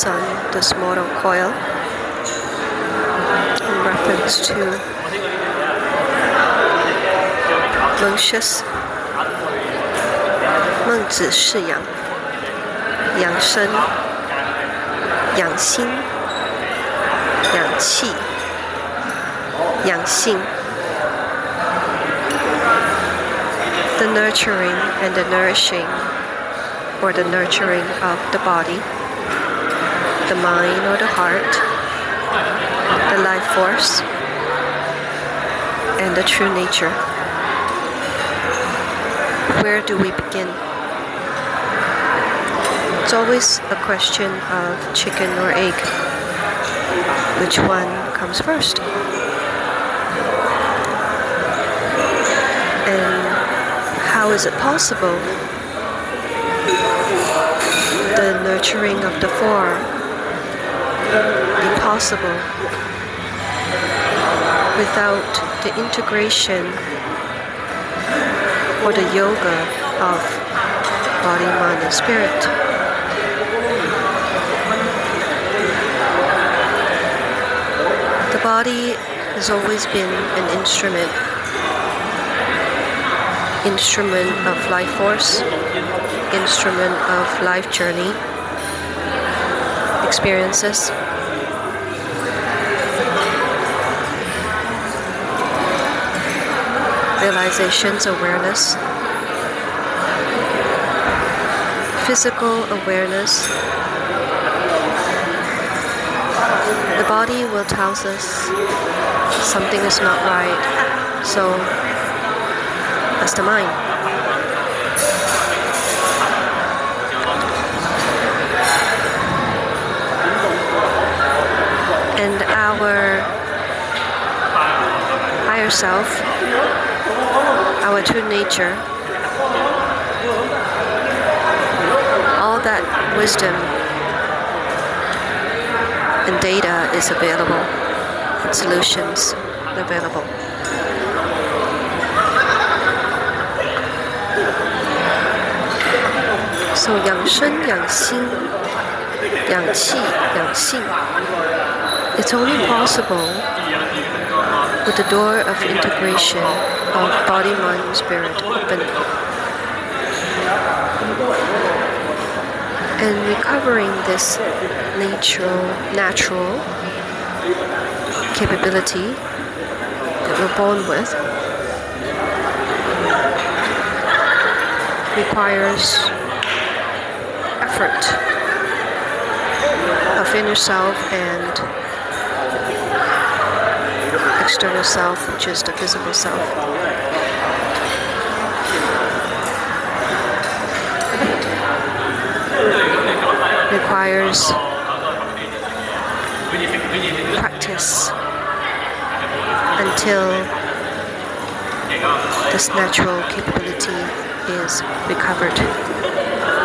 this on this motor coil. In reference to Mencius, Meng Zi Shiyang, Yang. Shen, Yang Xin, Yang Qi, Yang Xin. the nurturing and the nourishing or the nurturing of the body the mind or the heart, the life force, and the true nature. Where do we begin? It's always a question of chicken or egg. Which one comes first? And how is it possible? The nurturing of the four be possible without the integration or the yoga of body, mind, and spirit. The body has always been an instrument, instrument of life force, instrument of life journey, experiences. Realizations, awareness, physical awareness, the body will tell us something is not right. So that's the mind. higher self, our true nature, all that wisdom and data is available, and solutions available. So 养生、养心、养气、养性 it's only possible with the door of integration of body, mind, spirit open. And recovering this natural, natural capability that we're born with requires effort of inner self and external self, which is the self. Requires practice until this natural capability is recovered.